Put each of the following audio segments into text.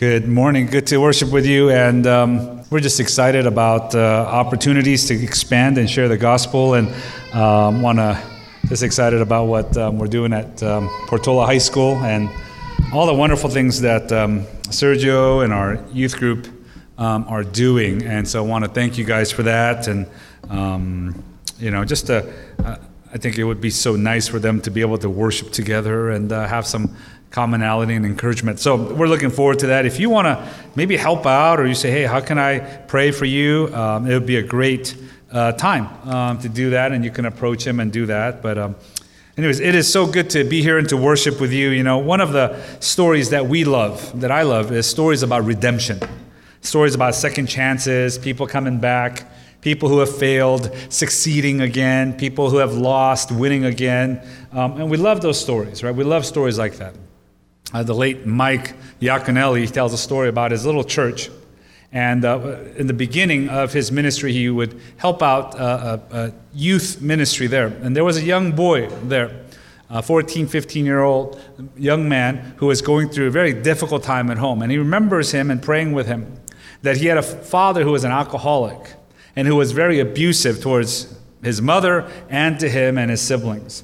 Good morning. Good to worship with you. And um, we're just excited about uh, opportunities to expand and share the gospel. And um, want to just excited about what um, we're doing at um, Portola High School and all the wonderful things that um, Sergio and our youth group um, are doing. And so I want to thank you guys for that. And, um, you know, just to, uh, I think it would be so nice for them to be able to worship together and uh, have some commonality and encouragement. So we're looking forward to that. If you want to maybe help out or you say, hey, how can I pray for you? Um, it would be a great uh, time um, to do that, and you can approach him and do that. But, um, anyways, it is so good to be here and to worship with you. You know, one of the stories that we love, that I love, is stories about redemption, stories about second chances, people coming back. People who have failed, succeeding again, people who have lost, winning again. Um, and we love those stories, right? We love stories like that. Uh, the late Mike Yaconelli tells a story about his little church. And uh, in the beginning of his ministry, he would help out uh, a, a, youth ministry there. And there was a young boy there, a 14, 15 year old young man who was going through a very difficult time at home. And he remembers him and praying with him that he had a father who was an alcoholic and who was very abusive towards his mother and to him and his siblings.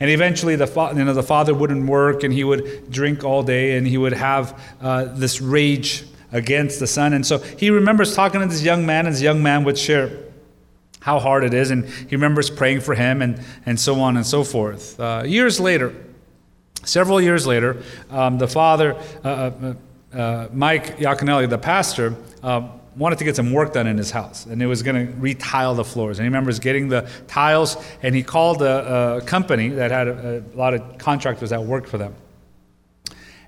And eventually, the, fa- you know, the father wouldn't work and he would drink all day and he would have uh, this rage against the son. And so he remembers talking to this young man, and this young man would share how hard it is. And he remembers praying for him and, and so on and so forth. Uh, years later, several years later, um, the father, uh, uh, uh Mike Yaconelli, the pastor, um, wanted to get some work done in his house, and it was going to retile the floors. And he remembers getting the tiles, and he called a, a company that had a, a, lot of contractors that worked for them.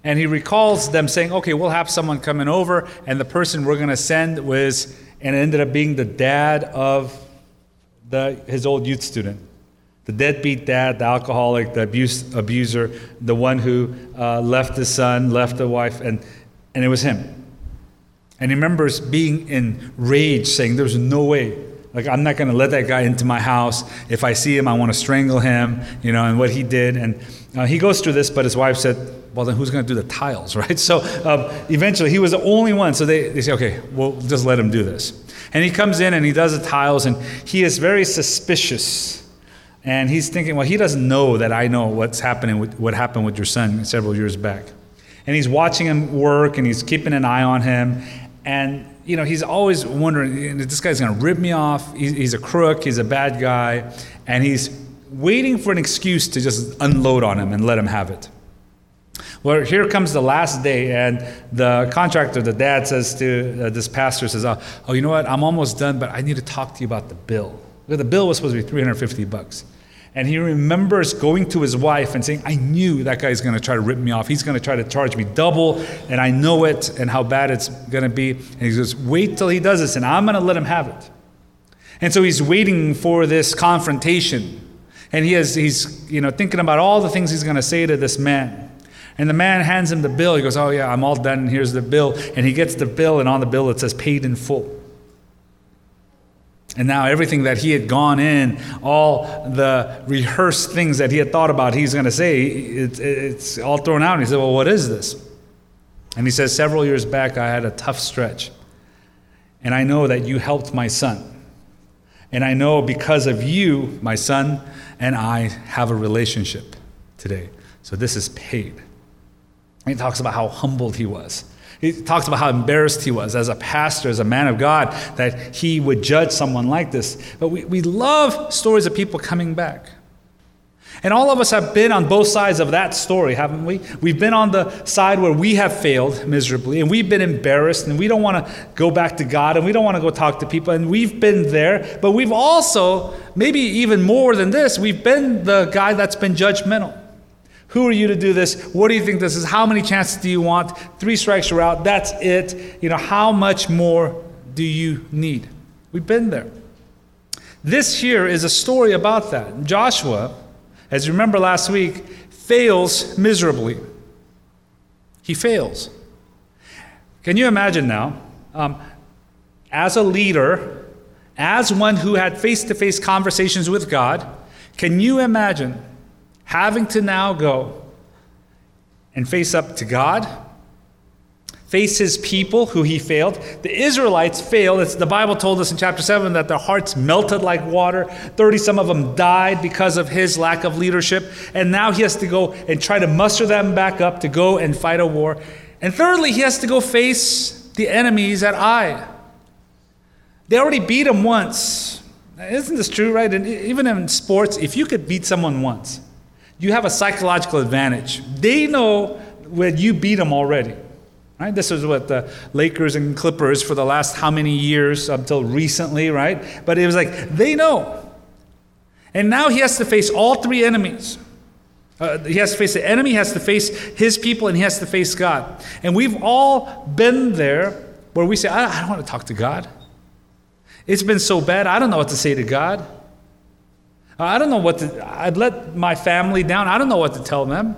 And he recalls them saying, "Okay, we'll have someone coming over," and the person we're going to send was, and it ended up being the dad of the, his old youth student. The deadbeat dad, the alcoholic, the abuse, abuser, the one who uh, left his son, left the wife, and, and it was him. And he remembers being in rage, saying, There's no way. Like, I'm not going to let that guy into my house. If I see him, I want to strangle him, you know, and what he did. And uh, he goes through this, but his wife said, Well, then who's going to do the tiles, right? So um, eventually he was the only one. So they, they say, Okay, we'll just let him do this. And he comes in and he does the tiles, and he is very suspicious. And he's thinking, Well, he doesn't know that I know what's happening with what happened with your son several years back. And he's watching him work and he's keeping an eye on him. And, you know, he's always wondering this guy's going to rip me off. He's a crook, he's a bad guy. And he's waiting for an excuse to just unload on him and let him have it. Well, here comes the last day, and the contractor, the dad, says to uh, this pastor, says, oh, "Oh, you know what? I'm almost done, but I need to talk to you about the bill. The bill was supposed to be 350 bucks." And he remembers going to his wife and saying, I knew that guy's going to try to rip me off. He's going to try to charge me double, and I know it and how bad it's going to be. And he goes, Wait till he does this, and I'm going to let him have it. And so he's waiting for this confrontation. And he has, he's you know, thinking about all the things he's going to say to this man. And the man hands him the bill. He goes, Oh, yeah, I'm all done, here's the bill. And he gets the bill, and on the bill it says paid in full. And now everything that he had gone in, all the rehearsed things that he had thought about he's going to say, it, it's all thrown out. And he said, Well, what is this? And he says, Several years back, I had a tough stretch. And I know that you helped my son. And I know because of you, my son and I have a relationship today. So this is paid. He talks about how humbled he was he talks about how embarrassed he was as a pastor, as a man of God, that he would judge someone like this. But we, we love stories of people coming back. And all of us have been on both sides of that story, haven't we? We've been on the side where we have failed miserably and we've been embarrassed and we don't want to go back to God and we don't want to go talk to people and we've been there. But we've also, maybe even more than this, we've been the guy that's been judgmental. Who are you to do this? What do you think this is? How many chances do you want? Three strikes are out. That's it. You know, how much more do you need? We've been there. This here is a story about that. Joshua, as you remember last week, fails miserably. He fails. Can you imagine now, um, as a leader, as one who had face to face conversations with God, can you imagine having to now go and face up to God, face his people who he failed. The Israelites failed. It's, the Bible told us in chapter 7 that their hearts melted like water. 30 some of them died because of his lack of leadership. And now he has to go and try to muster them back up to go and fight a war. And thirdly, he has to go face the enemies at Ai. They already beat him once. Isn't this true, right? And even in sports, if you could beat someone once, you have a psychological advantage. They know when you beat them already. Right? This is what the Lakers and Clippers for the last how many years until recently, right? But it was like they know. And now he has to face all three enemies. Uh, he has to face the enemy, he has to face his people, and he has to face God. And we've all been there where we say, I, I don't want to talk to God. It's been so bad, I don't know what to say to God. I don't know what to, I'd let my family down, I don't know what to tell them.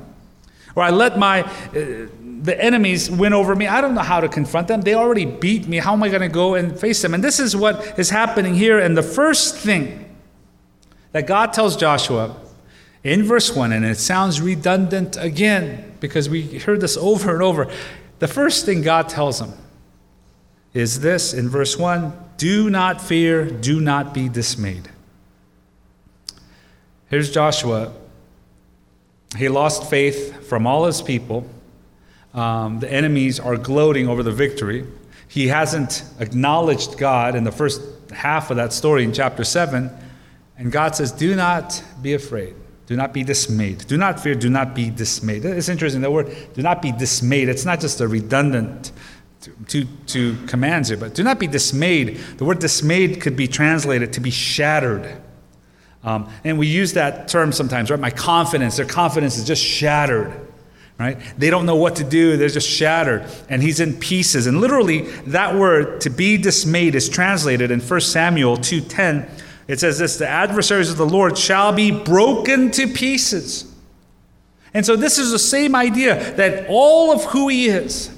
Or I let my, uh, the enemies win over me. I don't know how to confront them. They already beat me. How am I going to go and face them? And this is what is happening here. And the first thing that God tells Joshua in verse 1, and it sounds redundant again because we heard this over and over. The first thing God tells him is this in verse 1 Do not fear, do not be dismayed. Here's Joshua. He lost faith from all his people um, the enemies are gloating over the victory. He hasn't acknowledged God in the first half of that story in chapter 7. And God says, Do not be afraid. Do not be dismayed. Do not fear. Do not be dismayed. It's interesting. The word do not be dismayed, it's not just a redundant to, to, commands here, but do not be dismayed. The word dismayed could be translated to be shattered. Um, and we use that term sometimes, right? My confidence, their confidence is just shattered right? They don't know what to do. They're just shattered. And he's in pieces. And literally, that word, to be dismayed, is translated in 1 Samuel 2.10. It says this, the adversaries of the Lord shall be broken to pieces. And so this is the same idea that all of who he is,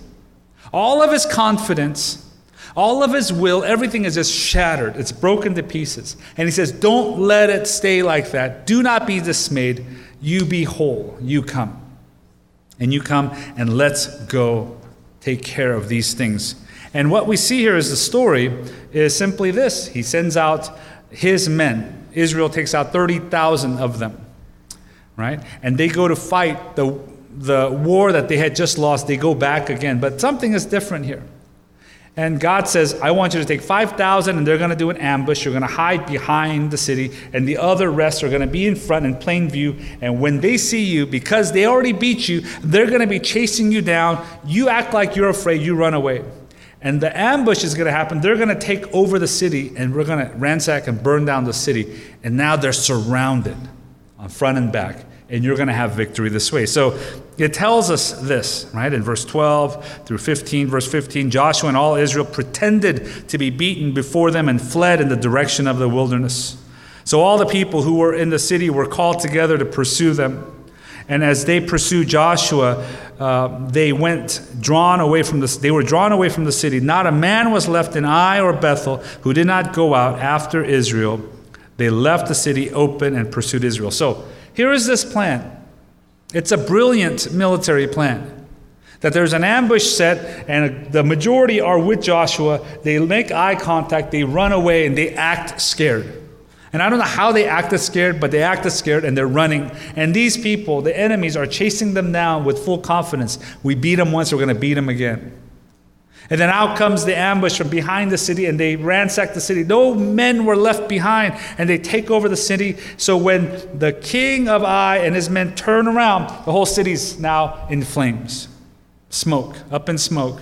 all of his confidence, all of his will, everything is just shattered. It's broken to pieces. And he says, Don't let it stay like that. Do not be dismayed. You be whole. You come and you come and let's go take care of these things. And what we see here is the story is simply this He sends out his men. Israel takes out 30,000 of them, right? And they go to fight the, the war that they had just lost. They go back again. But something is different here. And God says, I want you to take 5,000 and they're going to do an ambush. You're going to hide behind the city, and the other rest are going to be in front in plain view. And when they see you, because they already beat you, they're going to be chasing you down. You act like you're afraid, you run away. And the ambush is going to happen. They're going to take over the city, and we're going to ransack and burn down the city. And now they're surrounded on front and back and you're going to have victory this way. So it tells us this, right? In verse 12 through 15, verse 15, Joshua and all Israel pretended to be beaten before them and fled in the direction of the wilderness. So all the people who were in the city were called together to pursue them. And as they pursued Joshua, uh, they went drawn away from the. They were drawn away from the city. Not a man was left in Ai or Bethel who did not go out after Israel. They left the city open and pursued Israel. So here is this plan it's a brilliant military plan. That there's an ambush set, and the majority are with Joshua. They make eye contact, they run away, and they act scared. And I don't know how they acted scared, but they acted scared and they're running. And these people, the enemies, are chasing them down with full confidence. We beat them once, we're going to beat them again. And then out comes the ambush from behind the city, and they ransack the city. No men were left behind, and they take over the city. So when the king of Ai and his men turn around, the whole city's now in flames, smoke, up in smoke.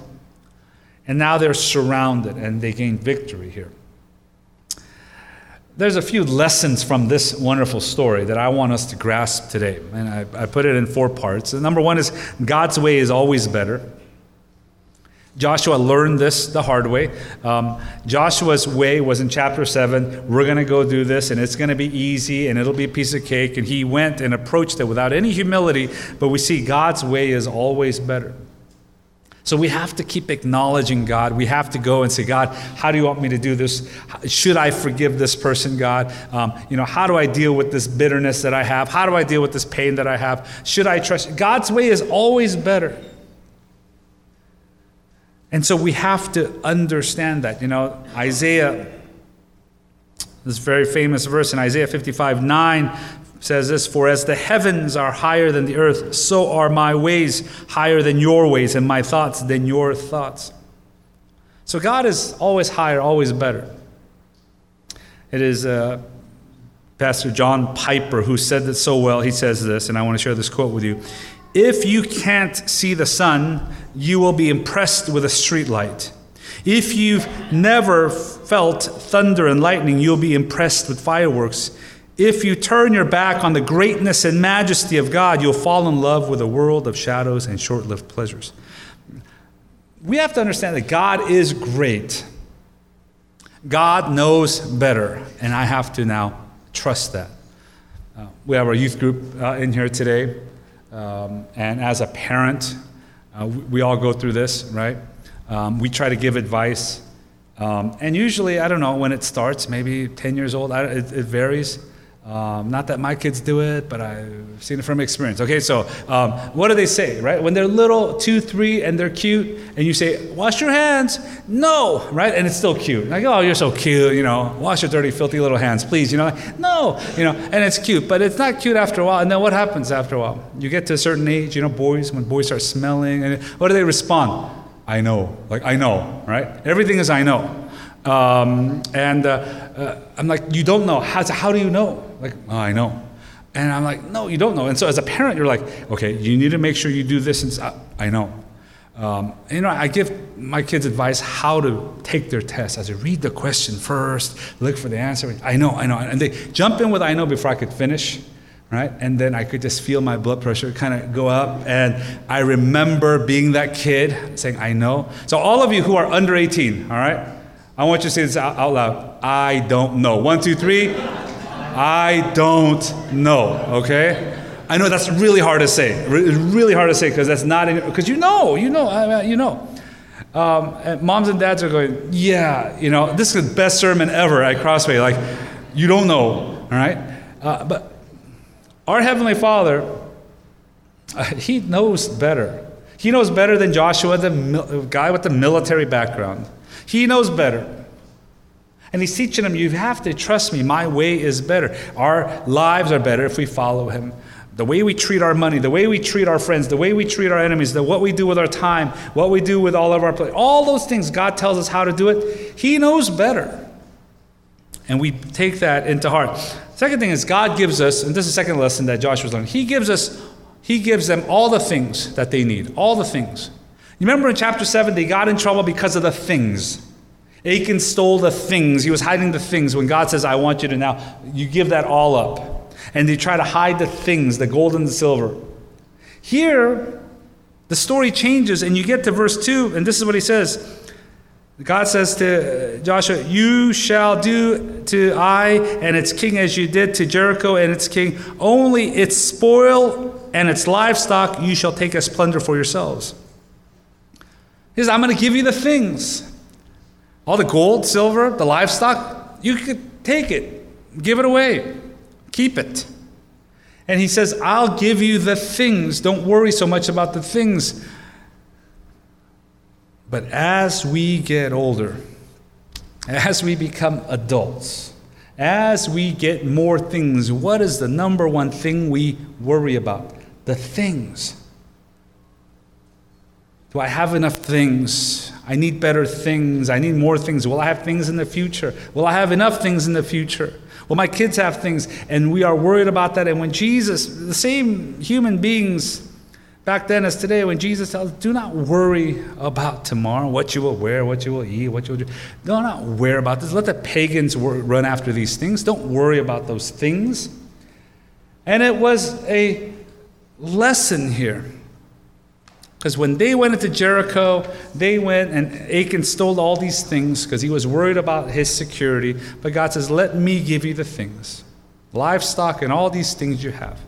And now they're surrounded, and they gain victory here. There's a few lessons from this wonderful story that I want us to grasp today. And I, I put it in four parts. And number one is God's way is always better. Joshua learned this the hard way. Um, Joshua's way was in chapter 7. We're going to go do this, and it's going to be easy, and it'll be a piece of cake. And he went and approached it without any humility. But we see God's way is always better. So we have to keep acknowledging God. We have to go and say, God, how do you want me to do this? Should I forgive this person, God? Um, you know, how do I deal with this bitterness that I have? How do I deal with this pain that I have? Should I trust? God's way is always better. And so we have to understand that. You know, Isaiah, this very famous verse in Isaiah 55 9 says this For as the heavens are higher than the earth, so are my ways higher than your ways, and my thoughts than your thoughts. So God is always higher, always better. It is uh, Pastor John Piper who said that so well. He says this, and I want to share this quote with you. If you can't see the sun, you will be impressed with a streetlight. If you've never felt thunder and lightning, you'll be impressed with fireworks. If you turn your back on the greatness and majesty of God, you'll fall in love with a world of shadows and short lived pleasures. We have to understand that God is great. God knows better, and I have to now trust that. Uh, we have our youth group uh, in here today. Um, and as a parent, uh, we, we, all go through this, right? Um, we try to give advice. Um, and usually, I don't know when it starts, maybe 10 years old, I, it, it varies. Um, not that my kids do it, but I've seen it from experience. Okay, so um, what do they say, right? When they're little, two, three, and they're cute, and you say, wash your hands, no, right? And it's still cute. Like, oh, you're so cute, you know, wash your dirty, filthy little hands, please, you know? No, you know, and it's cute, but it's not cute after a while. And then what happens after a while? You get to a certain age, you know, boys, when boys start smelling, and what do they respond? I know, like, I know, right? Everything is I know. Um, and uh, uh, I'm like, you don't know. How, how do you know? Like, oh, I know. And I'm like, no, you don't know. And so as a parent, you're like, okay, you need to make sure you do this. And I know. Um, you know, I give my kids advice how to take their test. I say, read the question first, look for the answer. I know, I know. And they jump in with I know before I could finish, right? And then I could just feel my blood pressure kind of go up. And I remember being that kid saying, I know. So, all of you who are under 18, all right? I want you to say this out loud. I don't know. One, two, three. I don't know, okay? I know that's really hard to say. It's really hard to say because that's not because you know, you know, you know. Um, and moms and dads are going, yeah, you know, this is the best sermon ever at Crossway. Like, you don't know, all right? Uh, but our Heavenly Father, uh, He knows better. He knows better than Joshua, the mil- guy with the military background. He knows better. And he's teaching them, you have to trust me. My way is better. Our lives are better if we follow him. The way we treat our money, the way we treat our friends, the way we treat our enemies, the, what we do with our time, what we do with all of our play, all those things, God tells us how to do it. He knows better. And we take that into heart. Second thing is God gives us, and this is the second lesson that Josh was learning, He gives us, He gives them all the things that they need. All the things. You remember in chapter 7, they got in trouble because of the things. Achan stole the things. He was hiding the things. When God says, I want you to now, you give that all up. And they try to hide the things, the gold and the silver. Here, the story changes, and you get to verse 2, and this is what he says. God says to uh, Joshua, You shall do to Ai and its king as you did to Jericho and its king, only its spoil and its livestock you shall take as plunder for yourselves. He says, I'm going to give you the things. All the gold, silver, the livestock, you could take it, give it away, keep it. And he says, I'll give you the things. Don't worry so much about the things. But as we get older, as we become adults, as we get more things, what is the number one thing we worry about? The things. Do I have enough things? I need better things. I need more things. Will I have things in the future? Will I have enough things in the future? Will my kids have things? And we are worried about that. And when Jesus, the same human beings back then as today, when Jesus tells, do not worry about tomorrow, what you will wear, what you will eat, what you will do. Do not worry about this. Let the pagans run after these things. Don't worry about those things. And it was a lesson here because when they went into Jericho, they went and Achan stole all these things because he was worried about his security. But God says, Let me give you the things livestock and all these things you have.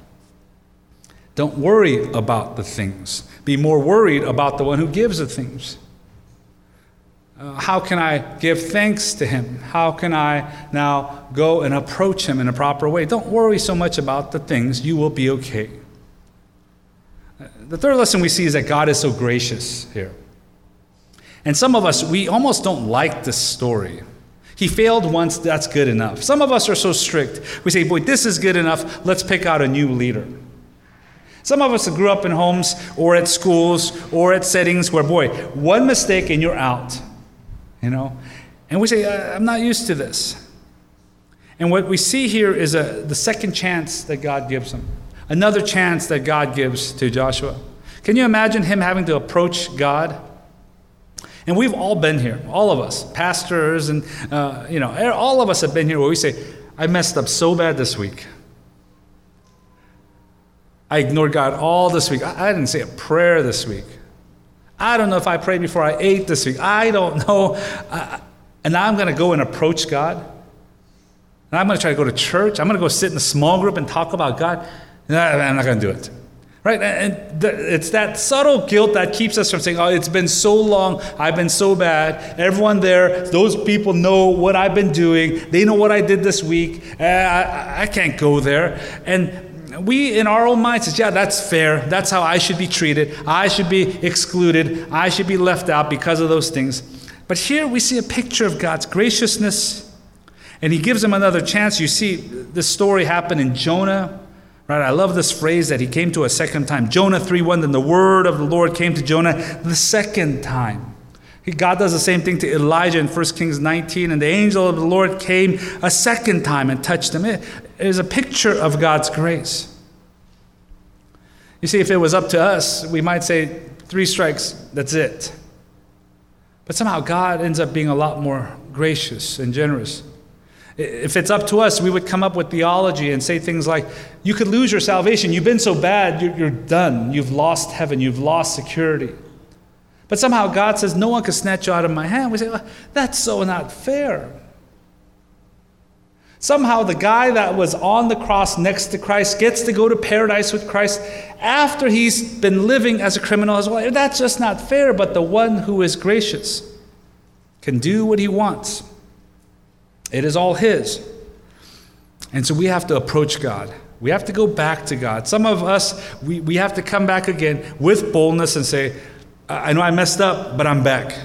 Don't worry about the things. Be more worried about the one who gives the things. Uh, how can I give thanks to him? How can I now go and approach him in a proper way? Don't worry so much about the things. You will be okay. The third lesson we see is that God is so gracious here. And some of us, we almost don't like this story. He failed once, that's good enough. Some of us are so strict. We say, boy, this is good enough, let's pick out a new leader. Some of us grew up in homes or at schools or at settings where, boy, one mistake and you're out. You know? And we say, uh, I'm not used to this. And what we see here is a, the second chance that God gives him, another chance that God gives to Joshua. Can you imagine him having to approach God? And we've all been here, all of us, pastors, and uh, you know, all of us have been here where we say, "I messed up so bad this week. I ignored God all this week. I, I didn't say a prayer this week. I don't know if I prayed before I ate this week. I don't know." And now I'm going to go and approach God. And I'm going to try to go to church. I'm going to go sit in a small group and talk about God. I'm not going to do it. Right? And it's that subtle guilt that keeps us from saying, oh, it's been so long. I've been so bad. Everyone there, those people know what I've been doing. They know what I did this week. Uh, I, I can't go there. And we, in our own minds, says, yeah, that's fair. That's how I should be treated. I should be excluded. I should be left out because of those things. But here we see a picture of God's graciousness and he gives him another chance. You see, this story happened in Jonah. Right? I love this phrase that he came to a second time. Jonah 3:1, then the word of the Lord came to Jonah the second time. God does the same thing to Elijah in 1 Kings 19, and the angel of the Lord came a second time and touched him. It is a picture of God's grace. You see, if it was up to us, we might say, three strikes, that's it. But somehow God ends up being a lot more gracious and generous. If it's up to us, we would come up with theology and say things like, you could lose your salvation. You've been so bad, you're, you're done. You've lost heaven. You've lost security. But somehow God says, no one can snatch you out of my hand. We say, well, that's so not fair. Somehow, the guy that was on the cross next to Christ gets to go to paradise with Christ after he's been living as a criminal as well. That's just not fair, but the one who is gracious can do what he wants. It is all His. And so we have to approach God. We have to go back to God. Some of us, we, we have to come back again with boldness and say, I know I messed up, but I'm back.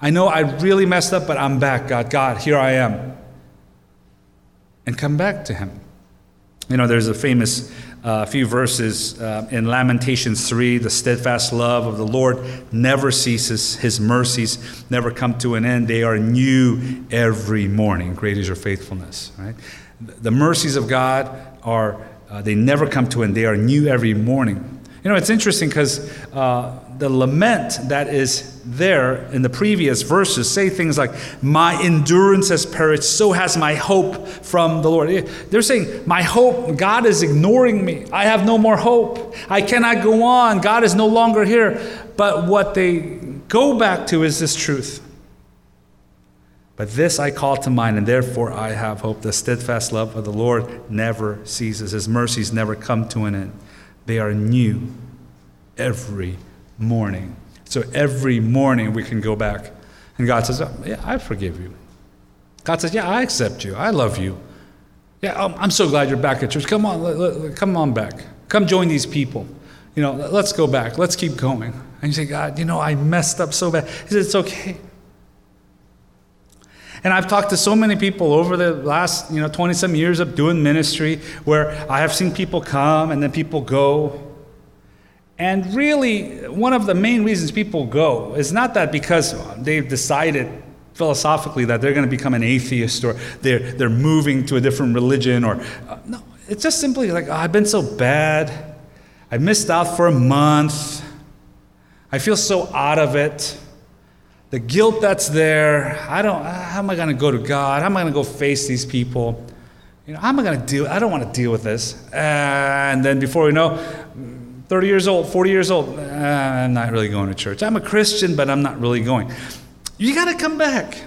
I know I really messed up, but I'm back, God. God, here I am. And come back to Him. You know, there's a famous uh, few verses uh, in Lamentations 3 the steadfast love of the Lord never ceases, his mercies never come to an end. They are new every morning. Great is your faithfulness, right? The mercies of God are, uh, they never come to an end. They are new every morning. You know, it's interesting because uh, the lament that is there in the previous verses say things like, My endurance has perished, so has my hope from the Lord. They're saying, My hope, God is ignoring me. I have no more hope. I cannot go on. God is no longer here. But what they go back to is this truth. But this I call to mind, and therefore I have hope. The steadfast love of the Lord never ceases, His mercies never come to an end. They are new every morning. So every morning we can go back. And God says, oh, Yeah, I forgive you. God says, Yeah, I accept you. I love you. Yeah, um, I'm so glad you're back at church. Come on, come on back. Come join these people. You know, let's go back. Let's keep going. And you say, God, you know, I messed up so bad. He says, It's okay. And I've talked to so many people over the last, you know, 20 some years of doing ministry where I have seen people come and then people go. And really, one of the main reasons people go is not that because they've decided philosophically that they're going to become an atheist or they're, they're moving to a different religion or, uh, no, it's just simply like, oh, I've been so bad. I missed out for a month. I feel so out of it the guilt that's there. I don't, how am I going to go to God? How am I going to go face these people? You know, how am I going to deal? I don't want to deal with this. And then before we know, 30 years old, 40 years old, uh, I'm not really going to church. I'm a Christian, but I'm not really going. You got to come back.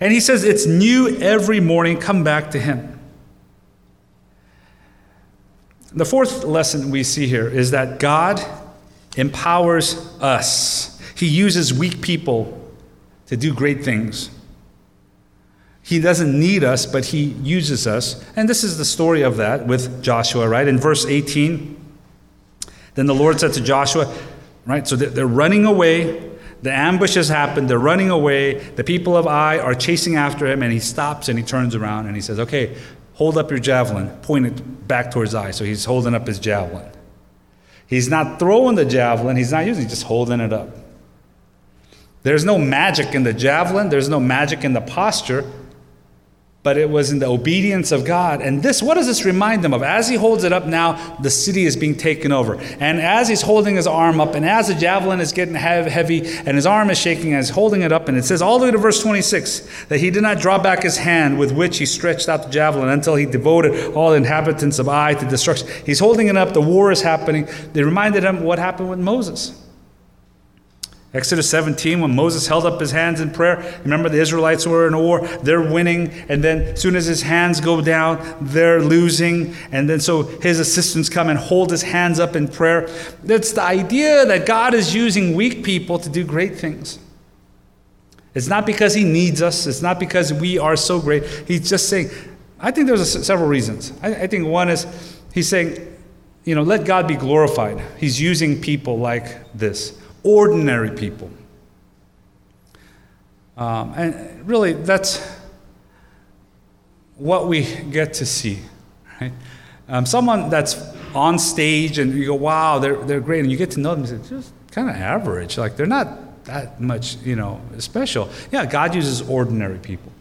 And he says it's new every morning. Come back to him. The fourth lesson we see here is that God empowers us. He uses weak people to do great things. He doesn't need us, but he uses us. And this is the story of that with Joshua, right? In verse 18, then the Lord said to Joshua, right? So they're running away. The ambush has happened. They're running away. The people of Ai are chasing after him, and he stops and he turns around and he says, Okay, hold up your javelin, point it back towards Ai. So he's holding up his javelin. He's not throwing the javelin, he's not using it, he's just holding it up. There's no magic in the javelin, there's no magic in the posture but it was in the obedience of God. And this, what does this remind them of? As he holds it up now, the city is being taken over. And as he's holding his arm up, and as the javelin is getting heavy, and his arm is shaking as he's holding it up, and it says all the way to verse 26 that he did not draw back his hand with which he stretched out the javelin until he devoted all the inhabitants of Ai to destruction. He's holding it up, the war is happening. They reminded him what happened with Moses. Exodus 17, when Moses held up his hands in prayer, remember the Israelites were in a war, they're winning, and then as soon as his hands go down, they're losing. And then so his assistants come and hold his hands up in prayer. That's the idea that God is using weak people to do great things. It's not because he needs us, it's not because we are so great. He's just saying, I think there's a, several reasons. I, I think one is he's saying, you know, let God be glorified. He's using people like this ordinary people. Um, and really, that's what we get to see. Right? Um, someone that's on stage and you go, wow, they're, they're great, and you get to know them, and say, just kind of average. Like, they're not that much, you know, special. Yeah, God uses ordinary people.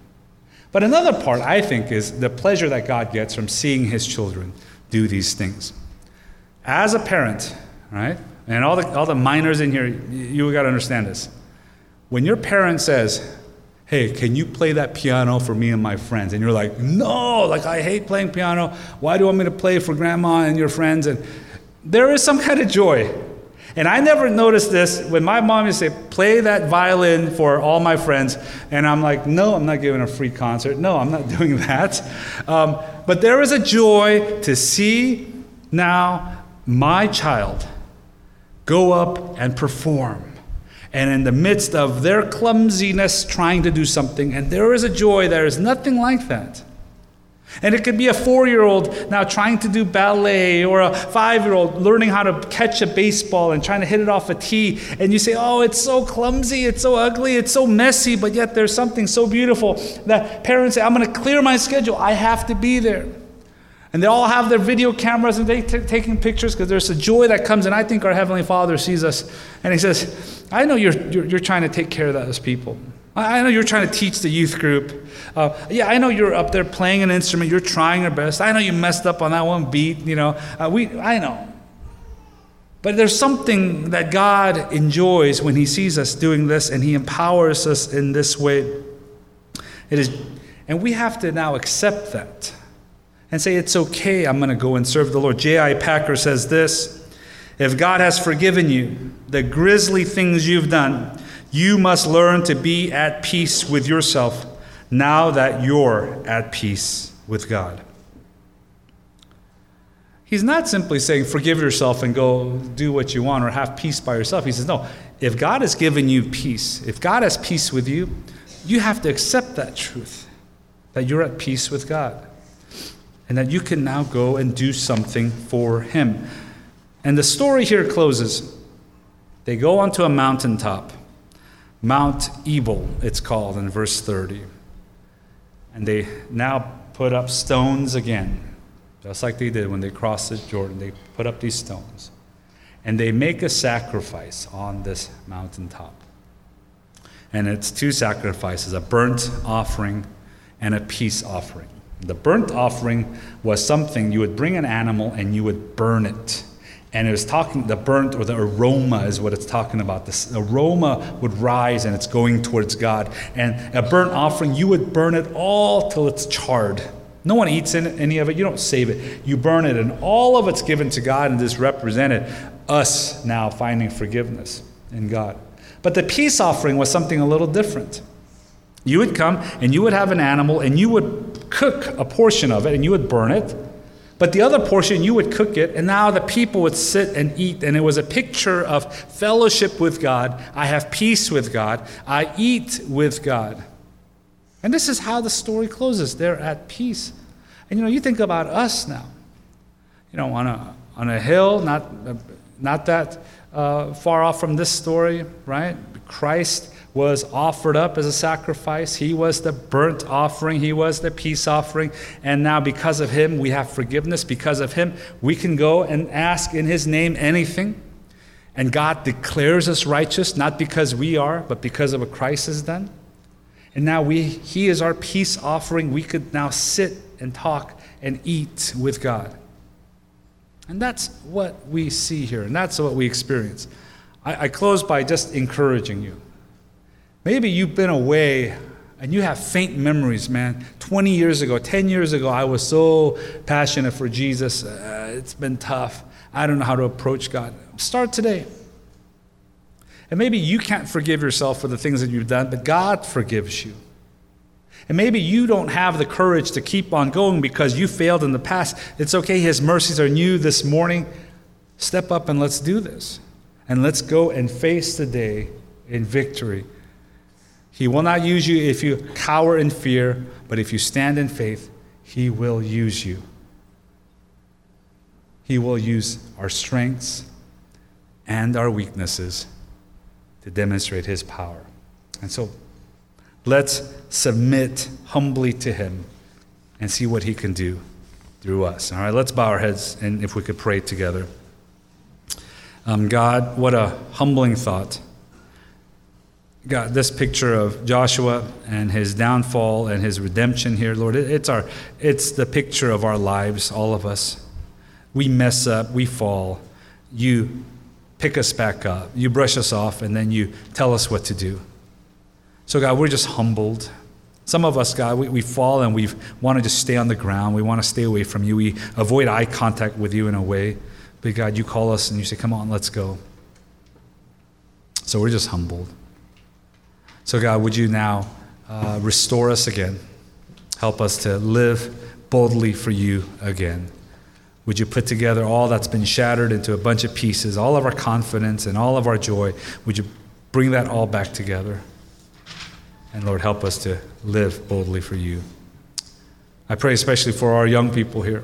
But another part, I think, is the pleasure that God gets from seeing his children do these things. As a parent, right? And all the, all the minors in here, you, you got to understand this. When your parent says, Hey, can you play that piano for me and my friends? And you're like, No, like I hate playing piano. Why do you want me to play for grandma and your friends? And there is some kind of joy. And I never noticed this when my mom used to say, Play that violin for all my friends. And I'm like, No, I'm not giving a free concert. No, I'm not doing that. Um, but there is a joy to see now my child go up and perform. And in the midst of their clumsiness, trying to do something, and there is a joy, there is nothing like that. And it could be a four year old now trying to do ballet, or a five year old learning how to catch a baseball and trying to hit it off a tee. And you say, Oh, it's so clumsy, it's so ugly, it's so messy, but yet there's something so beautiful that parents say, I'm going to clear my schedule, I have to be there. And they all have their video cameras and they t- taking pictures because there's a joy that comes. And I think our Heavenly Father sees us and He says, I know you're, you're, you're trying to take care of those people. I, I know you're trying to teach the youth group. Uh, yeah, I know you're up there playing an instrument. You're trying your best. I know you messed up on that one beat. You know, uh, we, I know. But there's something that God enjoys when He sees us doing this and He empowers us in this way. It is, and we have to now accept that and say, It's okay, I'm going to go and serve the Lord. J.I. Packer says this If God has forgiven you the grisly things you've done, you must learn to be at peace with yourself now that you're at peace with God. He's not simply saying, forgive yourself and go do what you want or have peace by yourself. He says, no, if God has given you peace, if God has peace with you, you have to accept that truth, that you're at peace with God and that you can now go and do something for him. And the story here closes. They go onto a mountaintop, Mount Ebal, it's called in verse 30. And they now put up stones again, just like they did when they crossed the Jordan. They put up these stones. And they make a sacrifice on this mountaintop. And it's two sacrifices a burnt offering and a peace offering. The burnt offering was something you would bring an animal and you would burn it. And it was talking, the burnt or the aroma is what it's talking about. This aroma would rise and it's going towards God. And a burnt offering, you would burn it all till it's charred. No one eats any of it. You don't save it. You burn it, and all of it's given to God, and this represented us now finding forgiveness in God. But the peace offering was something a little different. You would come and you would have an animal and you would cook a portion of it and you would burn it. But the other portion, you would cook it, and now the people would sit and eat. And it was a picture of fellowship with God. I have peace with God. I eat with God. And this is how the story closes. They're at peace. And you know, you think about us now. You know, on a, on a hill, not, not that uh, far off from this story, right? Christ was offered up as a sacrifice. He was the burnt offering. He was the peace offering. And now, because of him, we have forgiveness. Because of him, we can go and ask in his name anything. And God declares us righteous, not because we are, but because of what Christ has done. And now we, he is our peace offering. We could now sit and talk and eat with God. And that's what we see here, and that's what we experience. I, I close by just encouraging you. Maybe you've been away and you have faint memories, man. 20 years ago, 10 years ago, I was so passionate for Jesus. Uh, it's been tough. I don't know how to approach God. Start today. And maybe you can't forgive yourself for the things that you've done, but God forgives you. And maybe you don't have the courage to keep on going because you failed in the past. It's okay. His mercies are new this morning. Step up and let's do this. And let's go and face the day in victory. He will not use you if you cower in fear, but if you stand in faith, He will use you. He will use our strengths and our weaknesses to demonstrate His power. And so let's submit humbly to Him and see what He can do through us. All right, let's bow our heads and if we could pray together. Um, God, what a humbling thought. God, this picture of Joshua and his downfall and his redemption here, Lord, it's, our, it's the picture of our lives, all of us. We mess up, we fall. You pick us back up, you brush us off, and then you tell us what to do. So, God, we're just humbled. Some of us, God, we, we fall and we want to just stay on the ground. We want to stay away from you. We avoid eye contact with you in a way. But, God, you call us and you say, Come on, let's go. So, we're just humbled. So, God, would you now uh, restore us again? Help us to live boldly for you again. Would you put together all that's been shattered into a bunch of pieces, all of our confidence and all of our joy? Would you bring that all back together? And Lord, help us to live boldly for you. I pray especially for our young people here.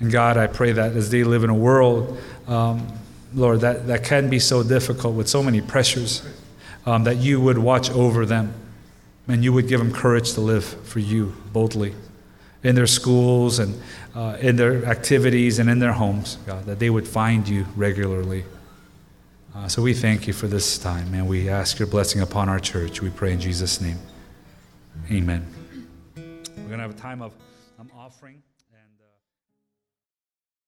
And God, I pray that as they live in a world, um, Lord, that, that can be so difficult with so many pressures, um, that you would watch over them and you would give them courage to live for you boldly in their schools and uh, in their activities and in their homes, God, that they would find you regularly. Uh, so we thank you for this time, and we ask your blessing upon our church. We pray in Jesus' name. Amen. We're going to have a time of um, offering.